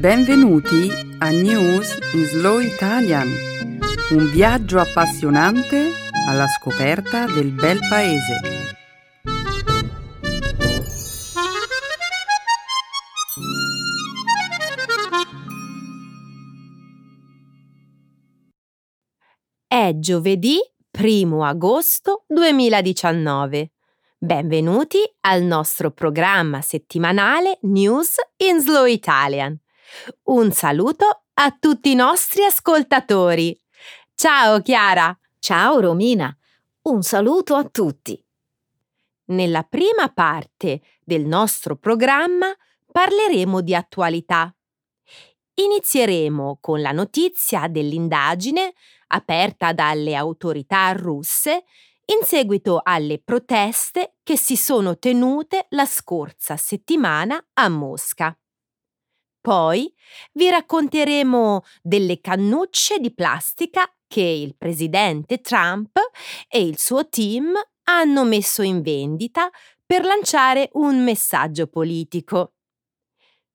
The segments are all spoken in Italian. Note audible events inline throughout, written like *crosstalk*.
Benvenuti a News in Slow Italian, un viaggio appassionante alla scoperta del bel paese. È giovedì 1 agosto 2019. Benvenuti al nostro programma settimanale News in Slow Italian. Un saluto a tutti i nostri ascoltatori. Ciao Chiara! Ciao Romina, un saluto a tutti. Nella prima parte del nostro programma parleremo di attualità. Inizieremo con la notizia dell'indagine aperta dalle autorità russe in seguito alle proteste che si sono tenute la scorsa settimana a Mosca. Poi vi racconteremo delle cannucce di plastica che il presidente Trump e il suo team hanno messo in vendita per lanciare un messaggio politico.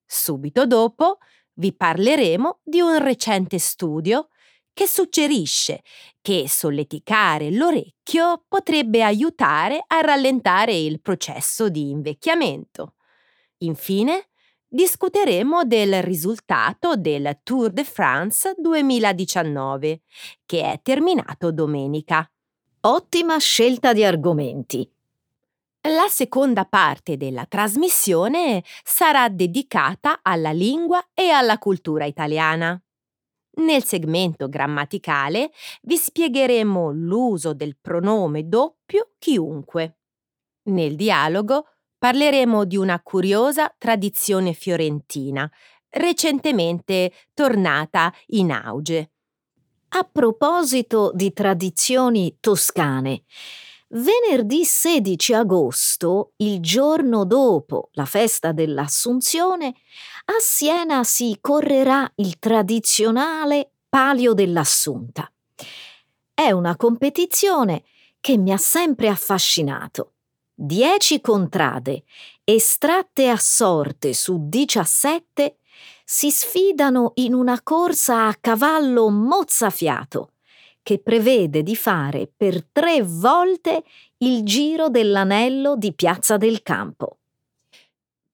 Subito dopo vi parleremo di un recente studio che suggerisce che solleticare l'orecchio potrebbe aiutare a rallentare il processo di invecchiamento. Infine, discuteremo del risultato del Tour de France 2019, che è terminato domenica. Ottima scelta di argomenti. La seconda parte della trasmissione sarà dedicata alla lingua e alla cultura italiana. Nel segmento grammaticale vi spiegheremo l'uso del pronome doppio chiunque. Nel dialogo parleremo di una curiosa tradizione fiorentina, recentemente tornata in auge. A proposito di tradizioni toscane, venerdì 16 agosto, il giorno dopo la festa dell'Assunzione, a Siena si correrà il tradizionale Palio dell'Assunta. È una competizione che mi ha sempre affascinato. Dieci contrade, estratte a sorte su 17, si sfidano in una corsa a cavallo mozzafiato, che prevede di fare per tre volte il giro dell'anello di Piazza del Campo.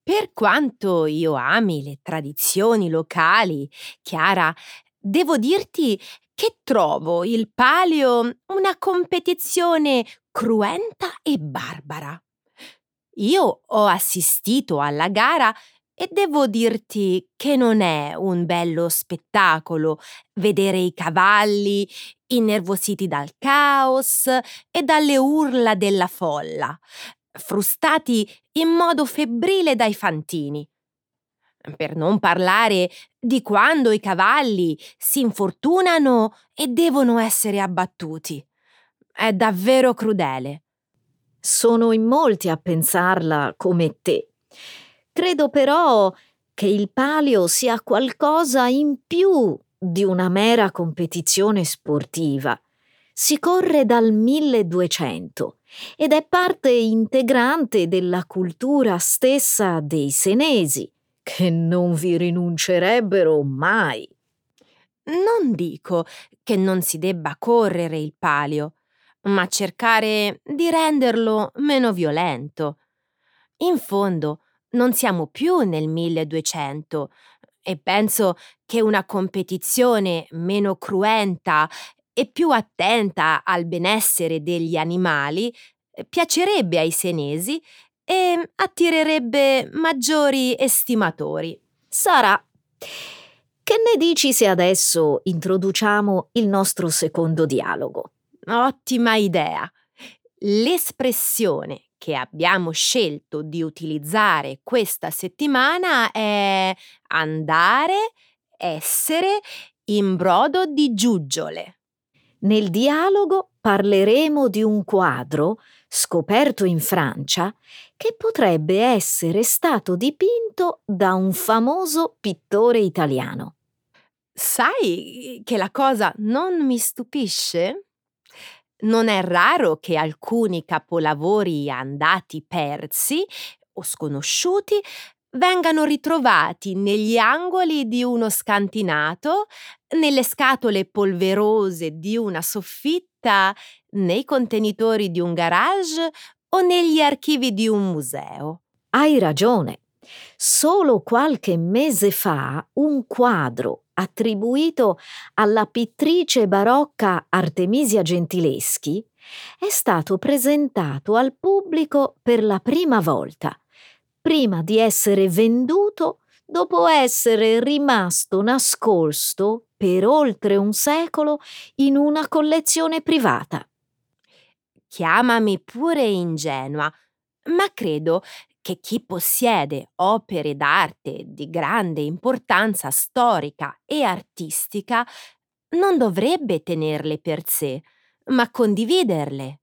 Per quanto io ami le tradizioni locali, Chiara, devo dirti che trovo il palio una competizione cruenta e barbara. Io ho assistito alla gara e devo dirti che non è un bello spettacolo vedere i cavalli innervositi dal caos e dalle urla della folla, frustati in modo febbrile dai fantini. Per non parlare di quando i cavalli si infortunano e devono essere abbattuti. È davvero crudele. Sono in molti a pensarla come te. Credo però che il palio sia qualcosa in più di una mera competizione sportiva. Si corre dal 1200 ed è parte integrante della cultura stessa dei senesi, che non vi rinuncerebbero mai. Non dico che non si debba correre il palio, ma cercare di renderlo meno violento. In fondo, non siamo più nel 1200 e penso che una competizione meno cruenta e più attenta al benessere degli animali eh, piacerebbe ai senesi e attirerebbe maggiori estimatori. Sarà. Che ne dici se adesso introduciamo il nostro secondo dialogo? Ottima idea. L'espressione che abbiamo scelto di utilizzare questa settimana è andare, essere in brodo di giuggiole. Nel dialogo parleremo di un quadro scoperto in Francia che potrebbe essere stato dipinto da un famoso pittore italiano. Sai che la cosa non mi stupisce? Non è raro che alcuni capolavori andati persi o sconosciuti vengano ritrovati negli angoli di uno scantinato, nelle scatole polverose di una soffitta, nei contenitori di un garage o negli archivi di un museo. Hai ragione. Solo qualche mese fa un quadro attribuito alla pittrice barocca Artemisia Gentileschi è stato presentato al pubblico per la prima volta, prima di essere venduto dopo essere rimasto nascosto per oltre un secolo in una collezione privata. Chiamami pure ingenua, ma credo che chi possiede opere d'arte di grande importanza storica e artistica non dovrebbe tenerle per sé, ma condividerle.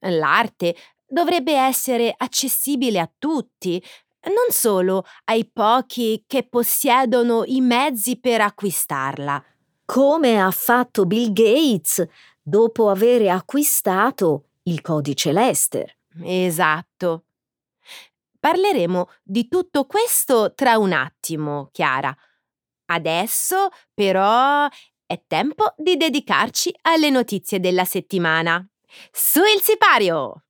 L'arte dovrebbe essere accessibile a tutti, non solo ai pochi che possiedono i mezzi per acquistarla. Come ha fatto Bill Gates dopo aver acquistato il codice Lester. Esatto. Parleremo di tutto questo tra un attimo, Chiara. Adesso, però, è tempo di dedicarci alle notizie della settimana. Su il sipario!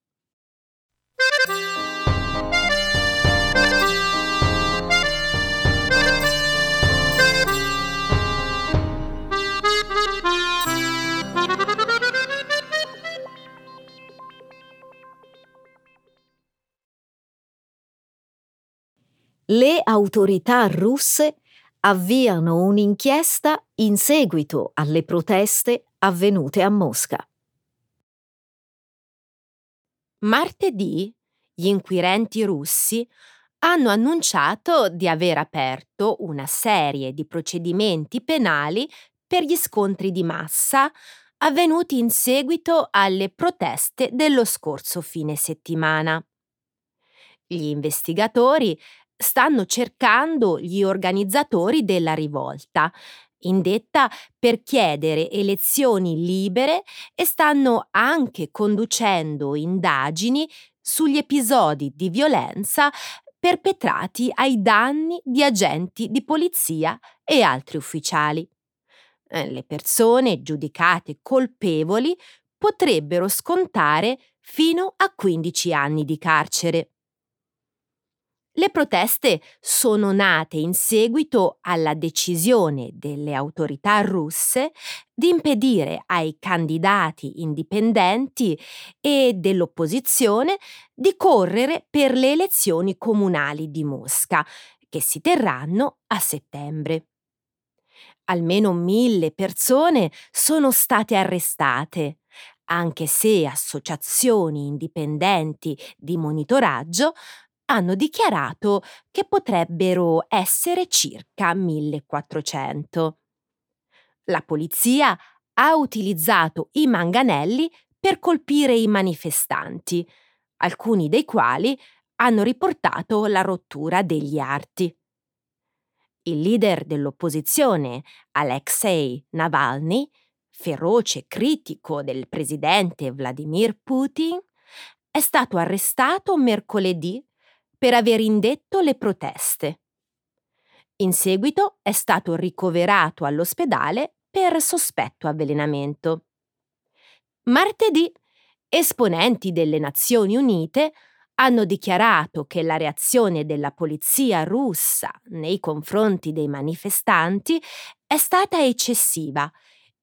Le autorità russe avviano un'inchiesta in seguito alle proteste avvenute a Mosca. Martedì gli inquirenti russi hanno annunciato di aver aperto una serie di procedimenti penali per gli scontri di massa avvenuti in seguito alle proteste dello scorso fine settimana. Gli investigatori stanno cercando gli organizzatori della rivolta, indetta per chiedere elezioni libere e stanno anche conducendo indagini sugli episodi di violenza perpetrati ai danni di agenti di polizia e altri ufficiali. Eh, le persone giudicate colpevoli potrebbero scontare fino a 15 anni di carcere. Le proteste sono nate in seguito alla decisione delle autorità russe di impedire ai candidati indipendenti e dell'opposizione di correre per le elezioni comunali di Mosca, che si terranno a settembre. Almeno mille persone sono state arrestate, anche se associazioni indipendenti di monitoraggio hanno dichiarato che potrebbero essere circa 1400. La polizia ha utilizzato i manganelli per colpire i manifestanti, alcuni dei quali hanno riportato la rottura degli arti. Il leader dell'opposizione, Alexei Navalny, feroce critico del presidente Vladimir Putin, è stato arrestato mercoledì per aver indetto le proteste. In seguito è stato ricoverato all'ospedale per sospetto avvelenamento. Martedì esponenti delle Nazioni Unite hanno dichiarato che la reazione della polizia russa nei confronti dei manifestanti è stata eccessiva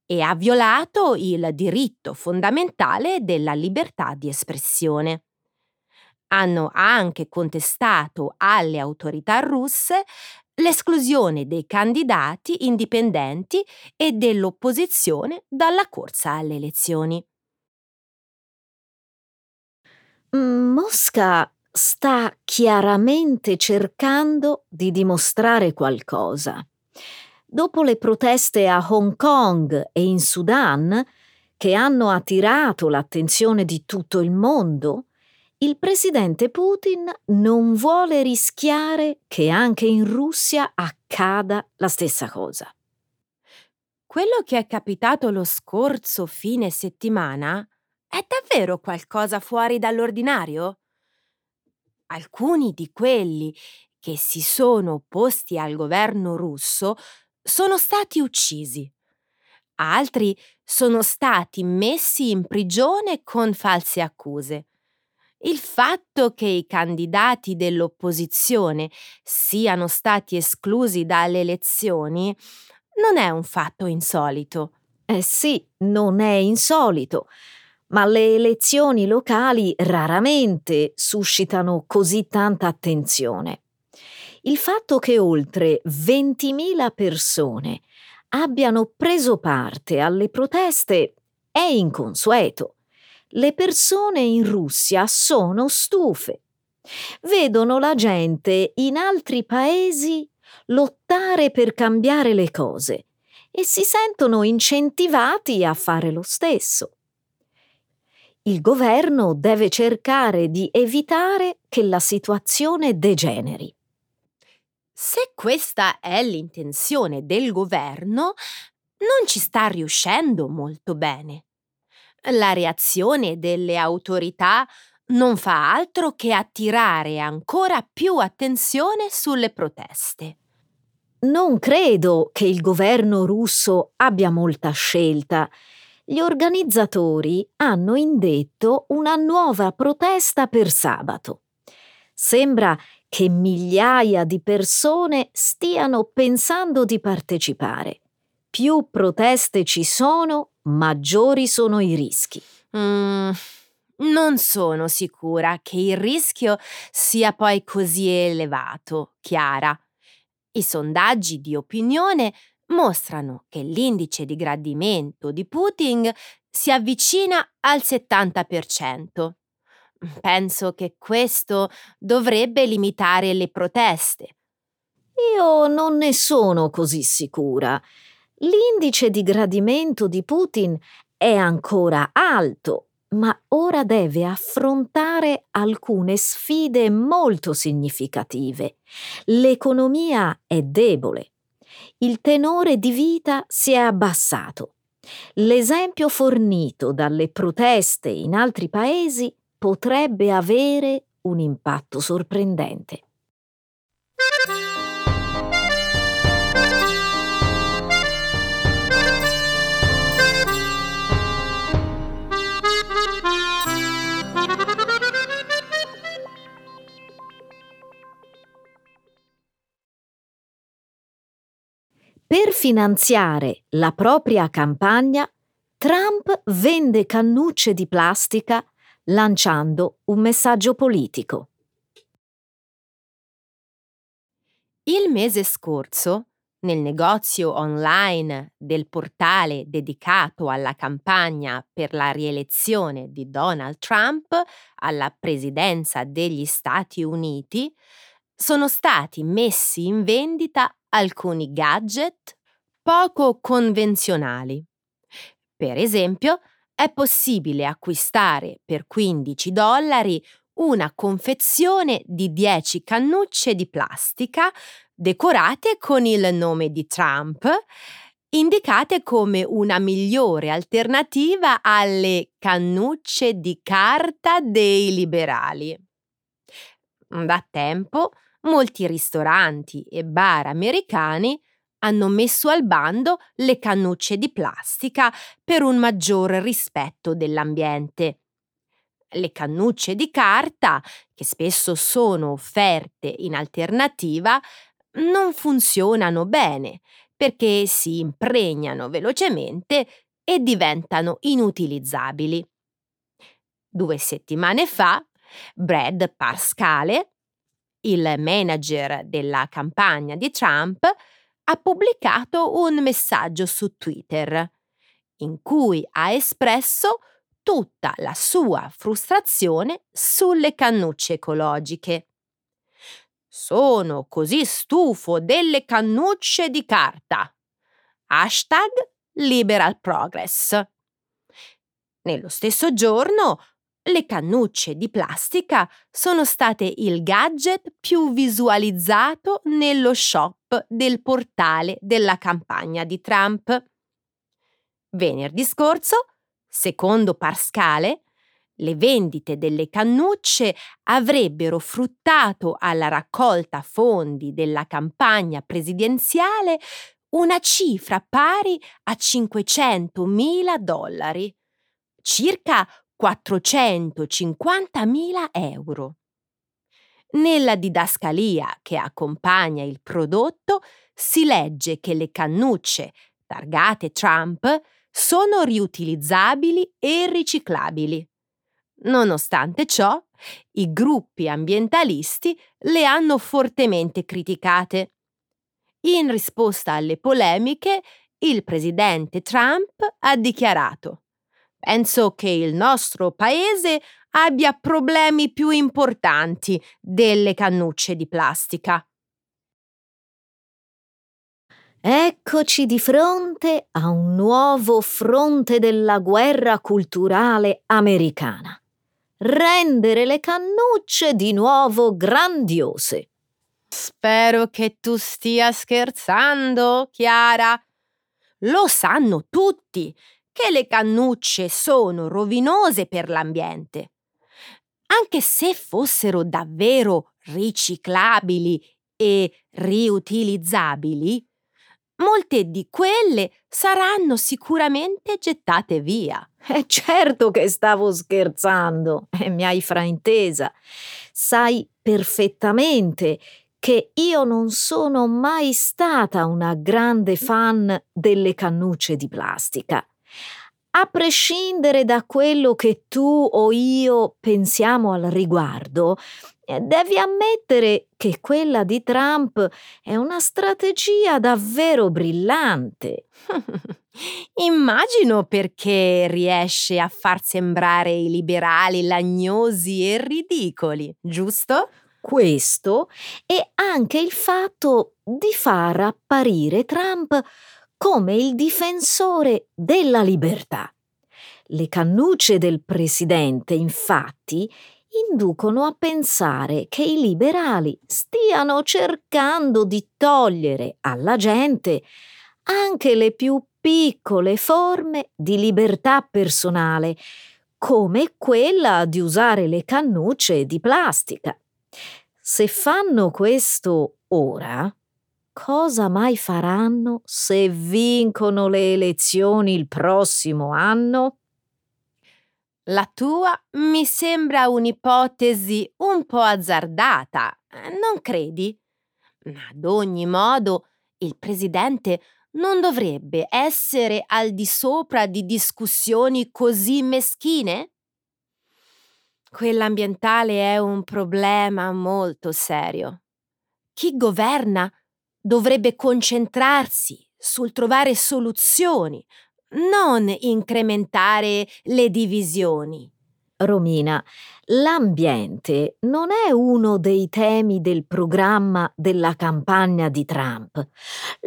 e ha violato il diritto fondamentale della libertà di espressione hanno anche contestato alle autorità russe l'esclusione dei candidati indipendenti e dell'opposizione dalla corsa alle elezioni. Mosca sta chiaramente cercando di dimostrare qualcosa. Dopo le proteste a Hong Kong e in Sudan, che hanno attirato l'attenzione di tutto il mondo, il presidente Putin non vuole rischiare che anche in Russia accada la stessa cosa. Quello che è capitato lo scorso fine settimana è davvero qualcosa fuori dall'ordinario? Alcuni di quelli che si sono opposti al governo russo sono stati uccisi. Altri sono stati messi in prigione con false accuse. Il fatto che i candidati dell'opposizione siano stati esclusi dalle elezioni non è un fatto insolito. Eh sì, non è insolito, ma le elezioni locali raramente suscitano così tanta attenzione. Il fatto che oltre 20.000 persone abbiano preso parte alle proteste è inconsueto. Le persone in Russia sono stufe. Vedono la gente in altri paesi lottare per cambiare le cose e si sentono incentivati a fare lo stesso. Il governo deve cercare di evitare che la situazione degeneri. Se questa è l'intenzione del governo, non ci sta riuscendo molto bene. La reazione delle autorità non fa altro che attirare ancora più attenzione sulle proteste. Non credo che il governo russo abbia molta scelta. Gli organizzatori hanno indetto una nuova protesta per sabato. Sembra che migliaia di persone stiano pensando di partecipare. Più proteste ci sono, maggiori sono i rischi. Mm, non sono sicura che il rischio sia poi così elevato, Chiara. I sondaggi di opinione mostrano che l'indice di gradimento di Putin si avvicina al 70%. Penso che questo dovrebbe limitare le proteste. Io non ne sono così sicura. L'indice di gradimento di Putin è ancora alto, ma ora deve affrontare alcune sfide molto significative. L'economia è debole. Il tenore di vita si è abbassato. L'esempio fornito dalle proteste in altri paesi potrebbe avere un impatto sorprendente. Per finanziare la propria campagna, Trump vende cannucce di plastica lanciando un messaggio politico. Il mese scorso, nel negozio online del portale dedicato alla campagna per la rielezione di Donald Trump alla presidenza degli Stati Uniti, sono stati messi in vendita alcuni gadget poco convenzionali. Per esempio, è possibile acquistare per 15 dollari una confezione di 10 cannucce di plastica decorate con il nome di Trump, indicate come una migliore alternativa alle cannucce di carta dei liberali. Da tempo molti ristoranti e bar americani hanno messo al bando le cannucce di plastica per un maggior rispetto dell'ambiente. Le cannucce di carta, che spesso sono offerte in alternativa, non funzionano bene perché si impregnano velocemente e diventano inutilizzabili. Due settimane fa, Brad Pascale, il manager della campagna di Trump, ha pubblicato un messaggio su Twitter in cui ha espresso tutta la sua frustrazione sulle cannucce ecologiche. Sono così stufo delle cannucce di carta. Hashtag Liberal Progress. Nello stesso giorno le cannucce di plastica sono state il gadget più visualizzato nello shop del portale della campagna di Trump. Venerdì scorso, secondo Parscale, le vendite delle cannucce avrebbero fruttato alla raccolta fondi della campagna presidenziale una cifra pari a 500.000 dollari, circa 450.000 euro. Nella didascalia che accompagna il prodotto si legge che le cannucce targate Trump sono riutilizzabili e riciclabili. Nonostante ciò, i gruppi ambientalisti le hanno fortemente criticate. In risposta alle polemiche, il presidente Trump ha dichiarato Penso che il nostro paese abbia problemi più importanti delle cannucce di plastica. Eccoci di fronte a un nuovo fronte della guerra culturale americana. Rendere le cannucce di nuovo grandiose. Spero che tu stia scherzando, Chiara. Lo sanno tutti che le cannucce sono rovinose per l'ambiente. Anche se fossero davvero riciclabili e riutilizzabili, molte di quelle saranno sicuramente gettate via. Eh certo che stavo scherzando e eh, mi hai fraintesa. Sai perfettamente che io non sono mai stata una grande fan delle cannucce di plastica. A prescindere da quello che tu o io pensiamo al riguardo, eh, devi ammettere che quella di Trump è una strategia davvero brillante. *laughs* Immagino perché riesce a far sembrare i liberali lagnosi e ridicoli, giusto? Questo e anche il fatto di far apparire Trump come il difensore della libertà. Le cannucce del presidente, infatti, inducono a pensare che i liberali stiano cercando di togliere alla gente anche le più piccole forme di libertà personale, come quella di usare le cannucce di plastica. Se fanno questo ora, cosa mai faranno se vincono le elezioni il prossimo anno? La tua mi sembra un'ipotesi un po' azzardata, non credi? Ma ad ogni modo il presidente non dovrebbe essere al di sopra di discussioni così meschine? Quella ambientale è un problema molto serio. Chi governa dovrebbe concentrarsi sul trovare soluzioni, non incrementare le divisioni. Romina, l'ambiente non è uno dei temi del programma della campagna di Trump.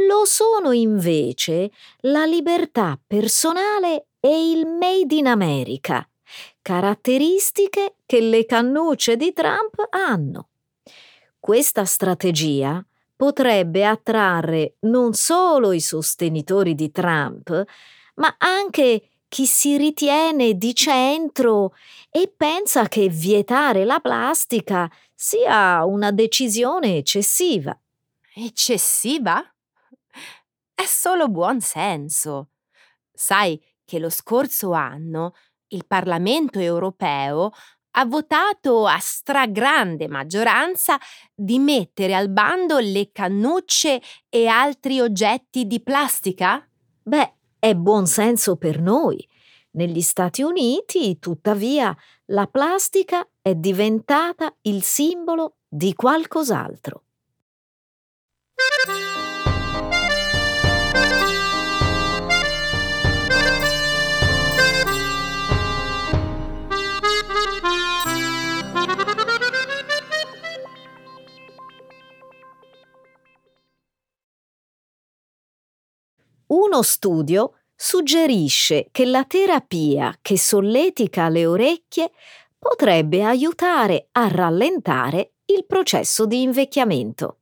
Lo sono invece la libertà personale e il Made in America, caratteristiche che le cannucce di Trump hanno. Questa strategia potrebbe attrarre non solo i sostenitori di Trump, ma anche chi si ritiene di centro e pensa che vietare la plastica sia una decisione eccessiva. Eccessiva? È solo buon senso. Sai che lo scorso anno il Parlamento europeo ha votato a stragrande maggioranza di mettere al bando le cannucce e altri oggetti di plastica? Beh, è buon senso per noi. Negli Stati Uniti, tuttavia, la plastica è diventata il simbolo di qualcos'altro. Uno studio suggerisce che la terapia che solletica le orecchie potrebbe aiutare a rallentare il processo di invecchiamento.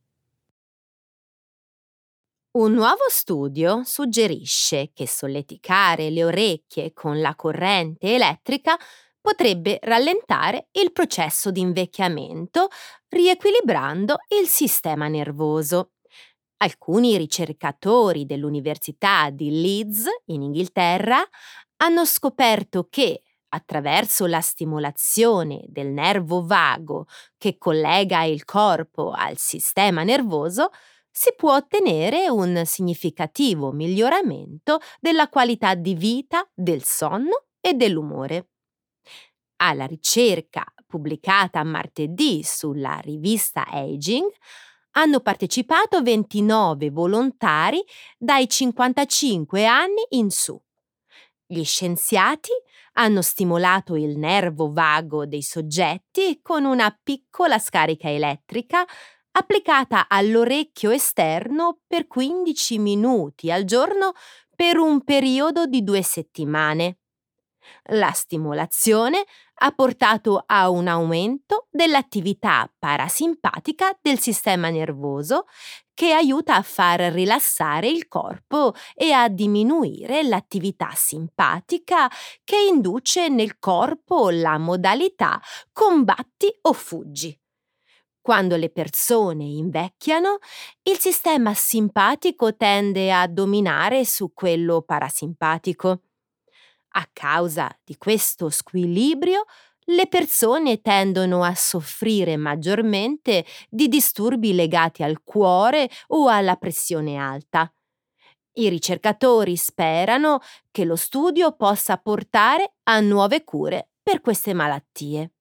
Un nuovo studio suggerisce che solleticare le orecchie con la corrente elettrica potrebbe rallentare il processo di invecchiamento, riequilibrando il sistema nervoso. Alcuni ricercatori dell'Università di Leeds, in Inghilterra, hanno scoperto che, attraverso la stimolazione del nervo vago che collega il corpo al sistema nervoso, si può ottenere un significativo miglioramento della qualità di vita, del sonno e dell'umore. Alla ricerca pubblicata martedì sulla rivista Aging hanno partecipato 29 volontari dai 55 anni in su. Gli scienziati hanno stimolato il nervo vago dei soggetti con una piccola scarica elettrica applicata all'orecchio esterno per 15 minuti al giorno per un periodo di due settimane. La stimolazione ha portato a un aumento dell'attività parasimpatica del sistema nervoso che aiuta a far rilassare il corpo e a diminuire l'attività simpatica che induce nel corpo la modalità combatti o fuggi. Quando le persone invecchiano, il sistema simpatico tende a dominare su quello parasimpatico. A causa di questo squilibrio, le persone tendono a soffrire maggiormente di disturbi legati al cuore o alla pressione alta. I ricercatori sperano che lo studio possa portare a nuove cure per queste malattie.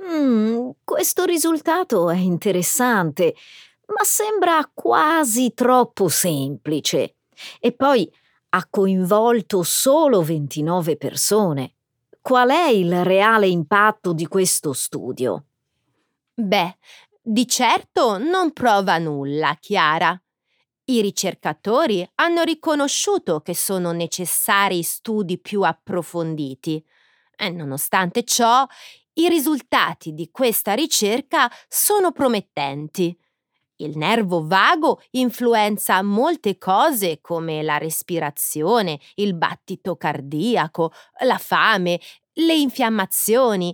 Mm, questo risultato è interessante, ma sembra quasi troppo semplice. E poi ha coinvolto solo 29 persone. Qual è il reale impatto di questo studio? Beh, di certo non prova nulla, Chiara. I ricercatori hanno riconosciuto che sono necessari studi più approfonditi e nonostante ciò i risultati di questa ricerca sono promettenti. Il nervo vago influenza molte cose come la respirazione, il battito cardiaco, la fame, le infiammazioni.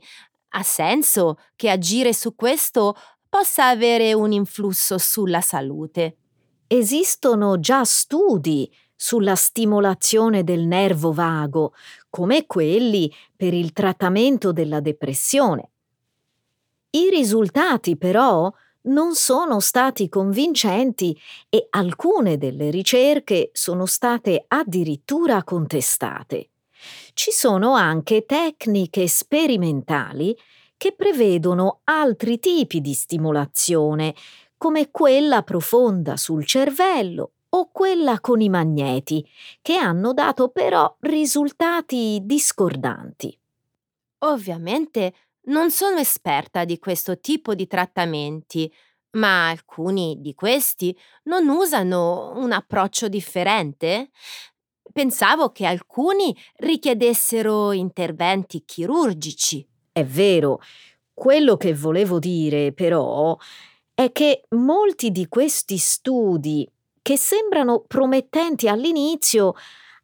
Ha senso che agire su questo possa avere un influsso sulla salute. Esistono già studi sulla stimolazione del nervo vago, come quelli per il trattamento della depressione. I risultati però non sono stati convincenti e alcune delle ricerche sono state addirittura contestate. Ci sono anche tecniche sperimentali che prevedono altri tipi di stimolazione, come quella profonda sul cervello o quella con i magneti, che hanno dato però risultati discordanti. Ovviamente non sono esperta di questo tipo di trattamenti, ma alcuni di questi non usano un approccio differente? Pensavo che alcuni richiedessero interventi chirurgici. È vero, quello che volevo dire però è che molti di questi studi, che sembrano promettenti all'inizio,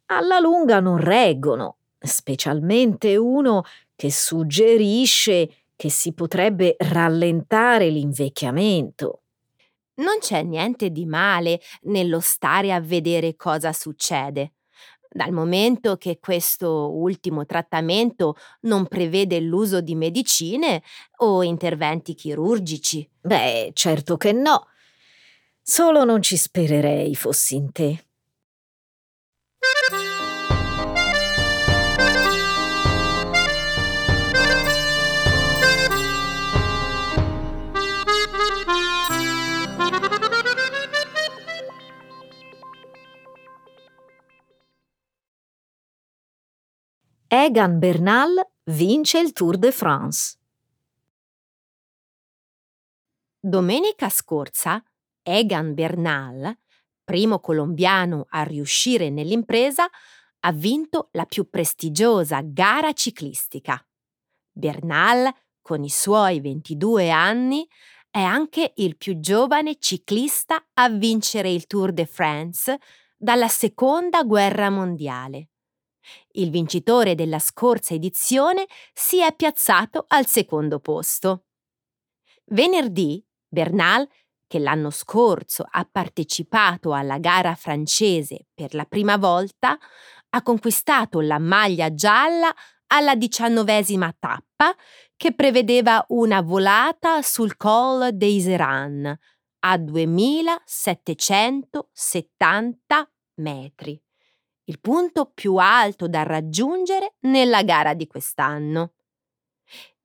alla lunga non reggono, specialmente uno che suggerisce che si potrebbe rallentare l'invecchiamento. Non c'è niente di male nello stare a vedere cosa succede. Dal momento che questo ultimo trattamento non prevede l'uso di medicine o interventi chirurgici. Beh, certo che no. Solo non ci spererei fossi in te. Egan Bernal vince il Tour de France. Domenica scorsa, Egan Bernal, primo colombiano a riuscire nell'impresa, ha vinto la più prestigiosa gara ciclistica. Bernal, con i suoi 22 anni, è anche il più giovane ciclista a vincere il Tour de France dalla seconda guerra mondiale. Il vincitore della scorsa edizione si è piazzato al secondo posto. Venerdì, Bernal, che l'anno scorso ha partecipato alla gara francese per la prima volta, ha conquistato la maglia gialla alla diciannovesima tappa che prevedeva una volata sul Col d'Iseran a 2770 metri, il punto più alto da raggiungere nella gara di quest'anno.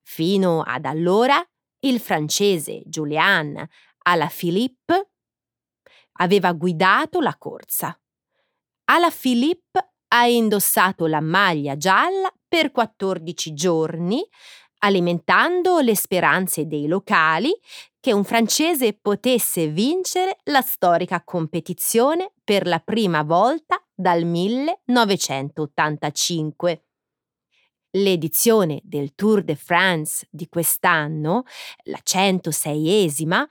Fino ad allora il francese Julian Alaphilippe aveva guidato la corsa. Alaphilippe ha indossato la maglia gialla per 14 giorni, alimentando le speranze dei locali che un francese potesse vincere la storica competizione per la prima volta dal 1985. L'edizione del Tour de France di quest'anno, la 106esima,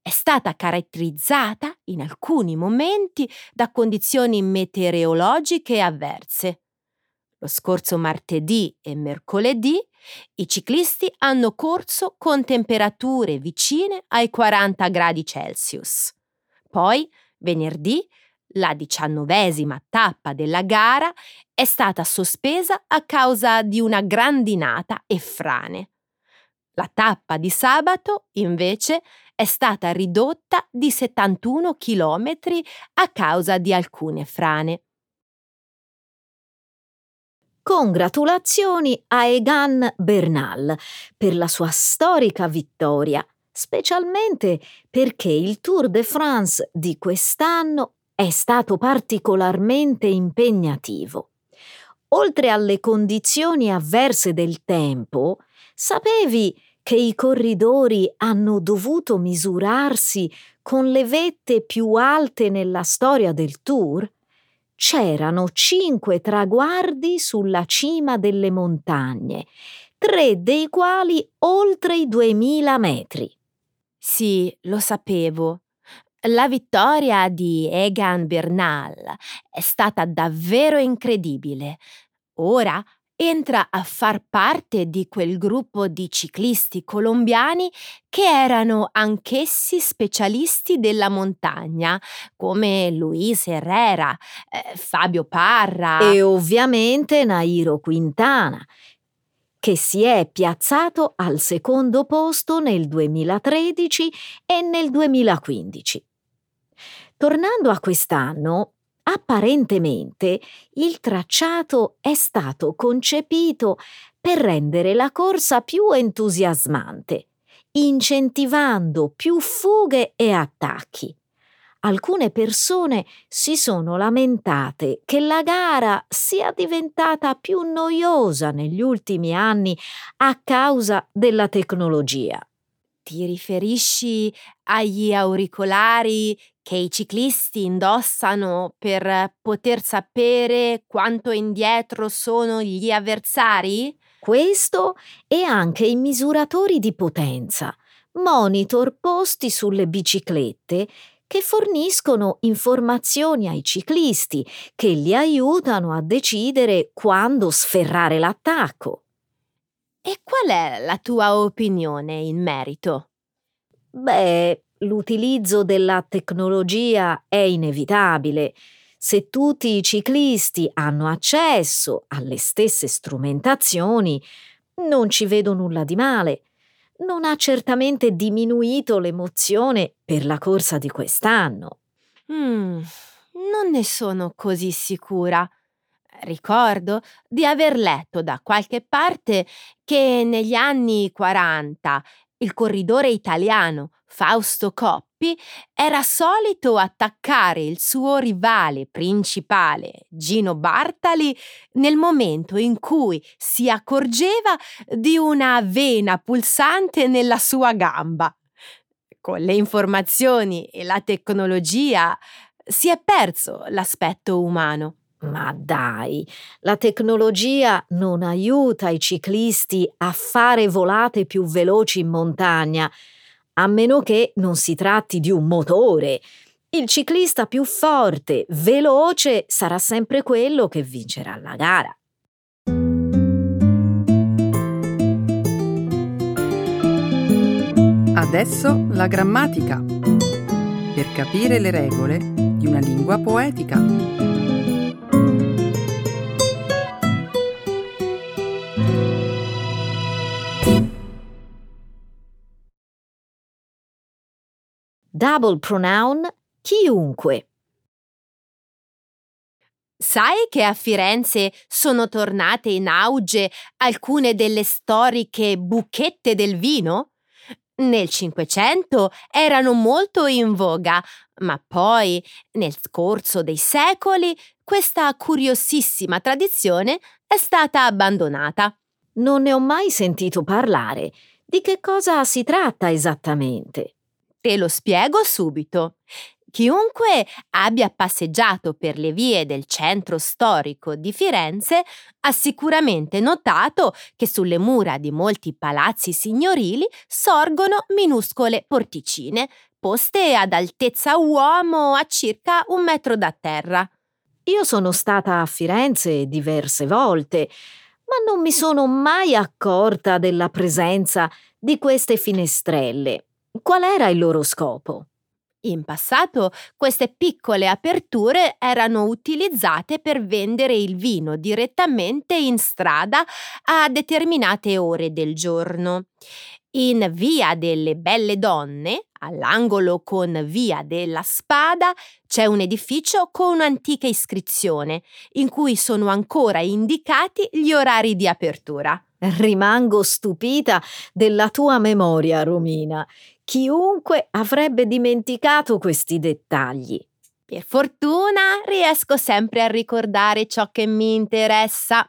è stata caratterizzata in alcuni momenti da condizioni meteorologiche avverse. Lo scorso martedì e mercoledì i ciclisti hanno corso con temperature vicine ai 40 gradi Celsius. Poi, venerdì, la diciannovesima tappa della gara è stata sospesa a causa di una grandinata e frane. La tappa di sabato, invece, è stata ridotta di 71 km a causa di alcune frane. Congratulazioni a Egan Bernal per la sua storica vittoria, specialmente perché il Tour de France di quest'anno è stato particolarmente impegnativo. Oltre alle condizioni avverse del tempo, sapevi che i corridori hanno dovuto misurarsi con le vette più alte nella storia del tour? C'erano cinque traguardi sulla cima delle montagne, tre dei quali oltre i duemila metri. Sì, lo sapevo. La vittoria di Egan Bernal è stata davvero incredibile. Ora entra a far parte di quel gruppo di ciclisti colombiani che erano anch'essi specialisti della montagna, come Luis Herrera, eh, Fabio Parra e ovviamente Nairo Quintana, che si è piazzato al secondo posto nel 2013 e nel 2015. Tornando a quest'anno, Apparentemente il tracciato è stato concepito per rendere la corsa più entusiasmante, incentivando più fughe e attacchi. Alcune persone si sono lamentate che la gara sia diventata più noiosa negli ultimi anni a causa della tecnologia. Ti riferisci agli auricolari che i ciclisti indossano per poter sapere quanto indietro sono gli avversari? Questo e anche i misuratori di potenza, monitor posti sulle biciclette che forniscono informazioni ai ciclisti che li aiutano a decidere quando sferrare l'attacco. E qual è la tua opinione in merito? Beh, l'utilizzo della tecnologia è inevitabile. Se tutti i ciclisti hanno accesso alle stesse strumentazioni, non ci vedo nulla di male. Non ha certamente diminuito l'emozione per la corsa di quest'anno. Mm, non ne sono così sicura. Ricordo di aver letto da qualche parte che negli anni 40 il corridore italiano Fausto Coppi era solito attaccare il suo rivale principale, Gino Bartali, nel momento in cui si accorgeva di una vena pulsante nella sua gamba. Con le informazioni e la tecnologia si è perso l'aspetto umano. Ma dai, la tecnologia non aiuta i ciclisti a fare volate più veloci in montagna, a meno che non si tratti di un motore. Il ciclista più forte, veloce, sarà sempre quello che vincerà la gara. Adesso la grammatica. Per capire le regole di una lingua poetica. Double pronoun chiunque. Sai che a Firenze sono tornate in auge alcune delle storiche buchette del vino? Nel Cinquecento erano molto in voga, ma poi, nel corso dei secoli, questa curiosissima tradizione è stata abbandonata. Non ne ho mai sentito parlare. Di che cosa si tratta esattamente? Te lo spiego subito. Chiunque abbia passeggiato per le vie del centro storico di Firenze ha sicuramente notato che sulle mura di molti palazzi signorili sorgono minuscole porticine, poste ad altezza uomo a circa un metro da terra. Io sono stata a Firenze diverse volte, ma non mi sono mai accorta della presenza di queste finestrelle. Qual era il loro scopo? In passato queste piccole aperture erano utilizzate per vendere il vino direttamente in strada a determinate ore del giorno. In Via delle Belle Donne, all'angolo con Via della Spada, c'è un edificio con un'antica iscrizione in cui sono ancora indicati gli orari di apertura. Rimango stupita della tua memoria, Romina. Chiunque avrebbe dimenticato questi dettagli. Per fortuna riesco sempre a ricordare ciò che mi interessa.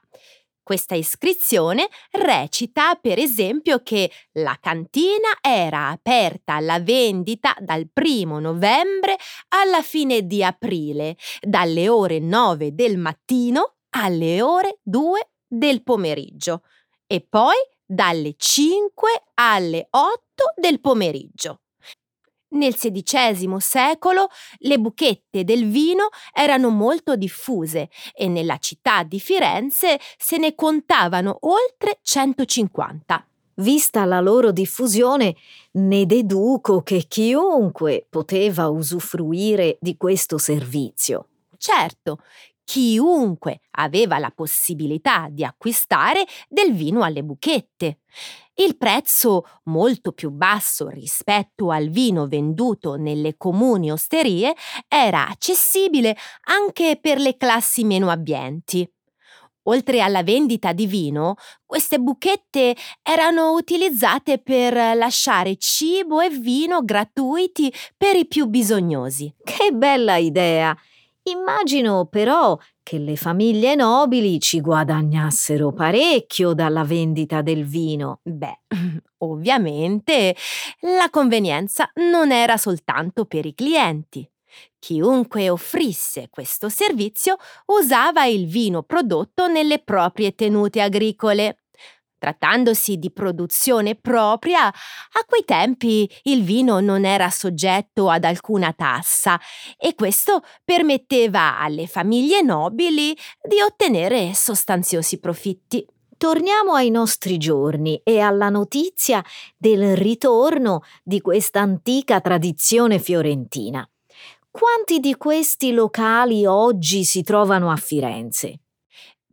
Questa iscrizione recita, per esempio, che la cantina era aperta alla vendita dal primo novembre alla fine di aprile, dalle ore 9 del mattino alle ore 2 del pomeriggio e poi dalle 5 alle 8 del pomeriggio. Nel XVI secolo le buchette del vino erano molto diffuse e nella città di Firenze se ne contavano oltre 150. Vista la loro diffusione, ne deduco che chiunque poteva usufruire di questo servizio. Certo, chiunque aveva la possibilità di acquistare del vino alle buchette. Il prezzo, molto più basso rispetto al vino venduto nelle comuni osterie, era accessibile anche per le classi meno abbienti. Oltre alla vendita di vino, queste buchette erano utilizzate per lasciare cibo e vino gratuiti per i più bisognosi. Che bella idea! Immagino però che le famiglie nobili ci guadagnassero parecchio dalla vendita del vino. Beh, *laughs* ovviamente la convenienza non era soltanto per i clienti. Chiunque offrisse questo servizio usava il vino prodotto nelle proprie tenute agricole. Trattandosi di produzione propria, a quei tempi il vino non era soggetto ad alcuna tassa e questo permetteva alle famiglie nobili di ottenere sostanziosi profitti. Torniamo ai nostri giorni e alla notizia del ritorno di questa antica tradizione fiorentina. Quanti di questi locali oggi si trovano a Firenze?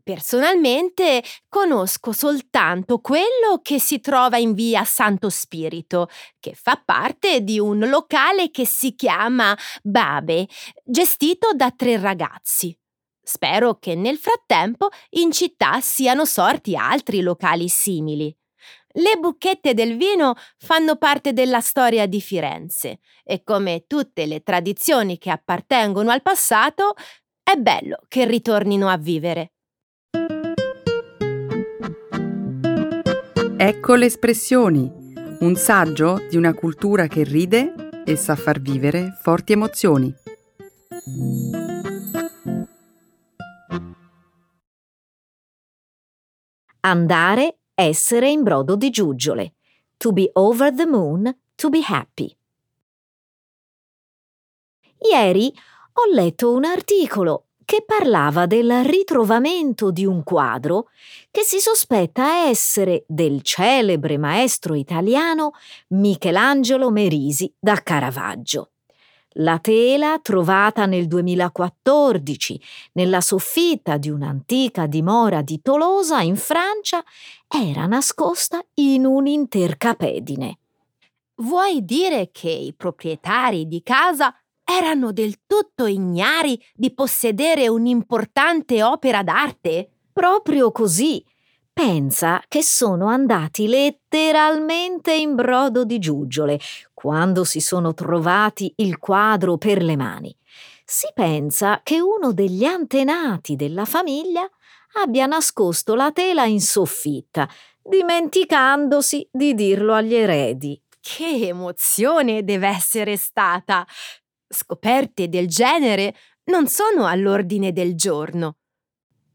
Personalmente conosco soltanto quello che si trova in via Santo Spirito, che fa parte di un locale che si chiama Babe, gestito da tre ragazzi. Spero che nel frattempo in città siano sorti altri locali simili. Le bucchette del vino fanno parte della storia di Firenze e come tutte le tradizioni che appartengono al passato, è bello che ritornino a vivere. Ecco le espressioni, un saggio di una cultura che ride e sa far vivere forti emozioni. Andare, essere in brodo di giuggiole. To be over the moon, to be happy. Ieri ho letto un articolo che parlava del ritrovamento di un quadro che si sospetta essere del celebre maestro italiano Michelangelo Merisi da Caravaggio. La tela, trovata nel 2014 nella soffitta di un'antica dimora di Tolosa in Francia, era nascosta in un'intercapedine. Vuoi dire che i proprietari di casa erano del tutto ignari di possedere un'importante opera d'arte? Proprio così. Pensa che sono andati letteralmente in brodo di giuggiole quando si sono trovati il quadro per le mani. Si pensa che uno degli antenati della famiglia abbia nascosto la tela in soffitta, dimenticandosi di dirlo agli eredi. Che emozione deve essere stata! Scoperte del genere non sono all'ordine del giorno.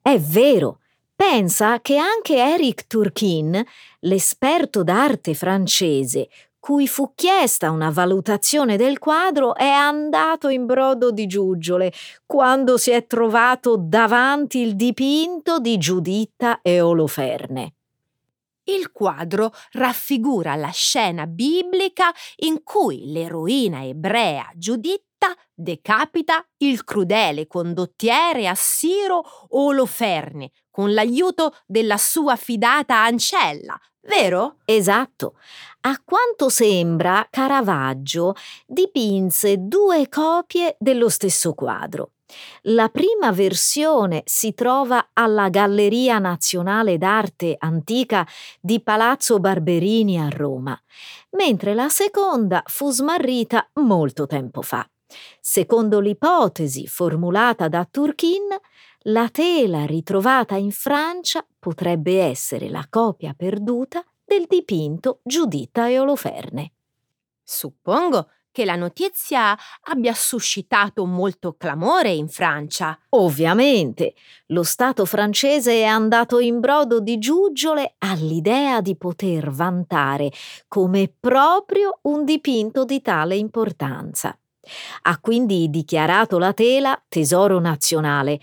È vero. Pensa che anche Eric Turquin, l'esperto d'arte francese, cui fu chiesta una valutazione del quadro, è andato in brodo di giuggiole quando si è trovato davanti il dipinto di Giuditta e Oloferne. Il quadro raffigura la scena biblica in cui l'eroina ebrea Giuditta decapita il crudele condottiere assiro Oloferne con l'aiuto della sua fidata ancella, vero? Esatto. A quanto sembra, Caravaggio dipinse due copie dello stesso quadro. La prima versione si trova alla Galleria Nazionale d'Arte Antica di Palazzo Barberini a Roma, mentre la seconda fu smarrita molto tempo fa. Secondo l'ipotesi formulata da Turquin, la tela ritrovata in Francia potrebbe essere la copia perduta del dipinto Giuditta e Oloferne. Suppongo che la notizia abbia suscitato molto clamore in Francia. Ovviamente, lo Stato francese è andato in brodo di giuggiole all'idea di poter vantare come proprio un dipinto di tale importanza. Ha quindi dichiarato la tela tesoro nazionale,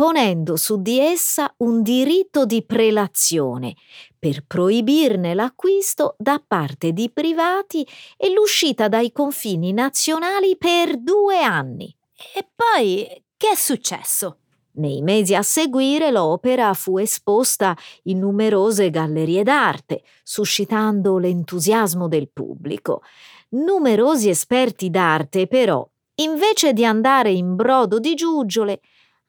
ponendo su di essa un diritto di prelazione per proibirne l'acquisto da parte di privati e l'uscita dai confini nazionali per due anni. E poi che è successo? Nei mesi a seguire l'opera fu esposta in numerose gallerie d'arte, suscitando l'entusiasmo del pubblico. Numerosi esperti d'arte, però, invece di andare in brodo di giuggiole,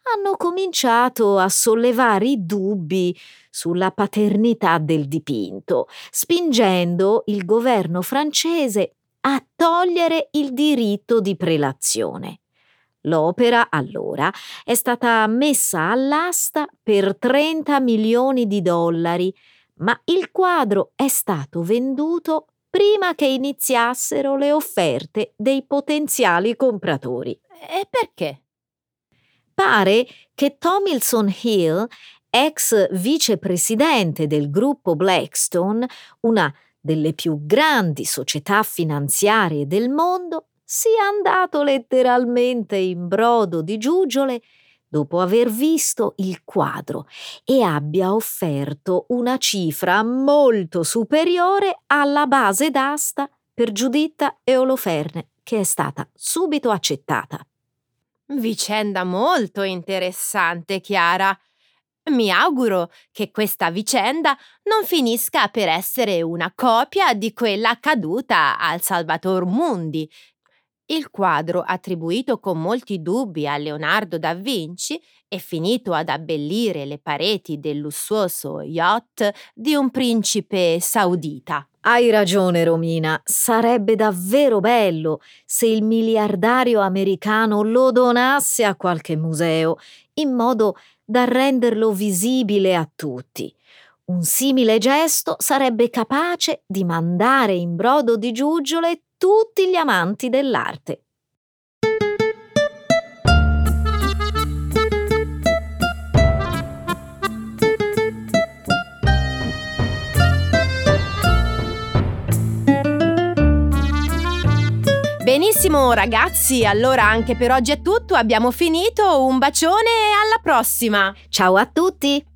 hanno cominciato a sollevare i dubbi sulla paternità del dipinto, spingendo il governo francese a togliere il diritto di prelazione. L'opera, allora, è stata messa all'asta per 30 milioni di dollari, ma il quadro è stato venduto prima che iniziassero le offerte dei potenziali compratori. E perché? Pare che Tomilson Hill, ex vicepresidente del gruppo Blackstone, una delle più grandi società finanziarie del mondo, sia andato letteralmente in brodo di giuggiole dopo aver visto il quadro e abbia offerto una cifra molto superiore alla base d'asta per Giuditta e Oloferne, che è stata subito accettata. Vicenda molto interessante, Chiara. Mi auguro che questa vicenda non finisca per essere una copia di quella accaduta al Salvator Mundi. Il quadro, attribuito con molti dubbi a Leonardo da Vinci, è finito ad abbellire le pareti del lussuoso yacht di un principe saudita. Hai ragione, Romina. Sarebbe davvero bello se il miliardario americano lo donasse a qualche museo, in modo da renderlo visibile a tutti. Un simile gesto sarebbe capace di mandare in brodo di giuggiole tutti gli amanti dell'arte. Benissimo ragazzi, allora anche per oggi è tutto, abbiamo finito, un bacione e alla prossima! Ciao a tutti!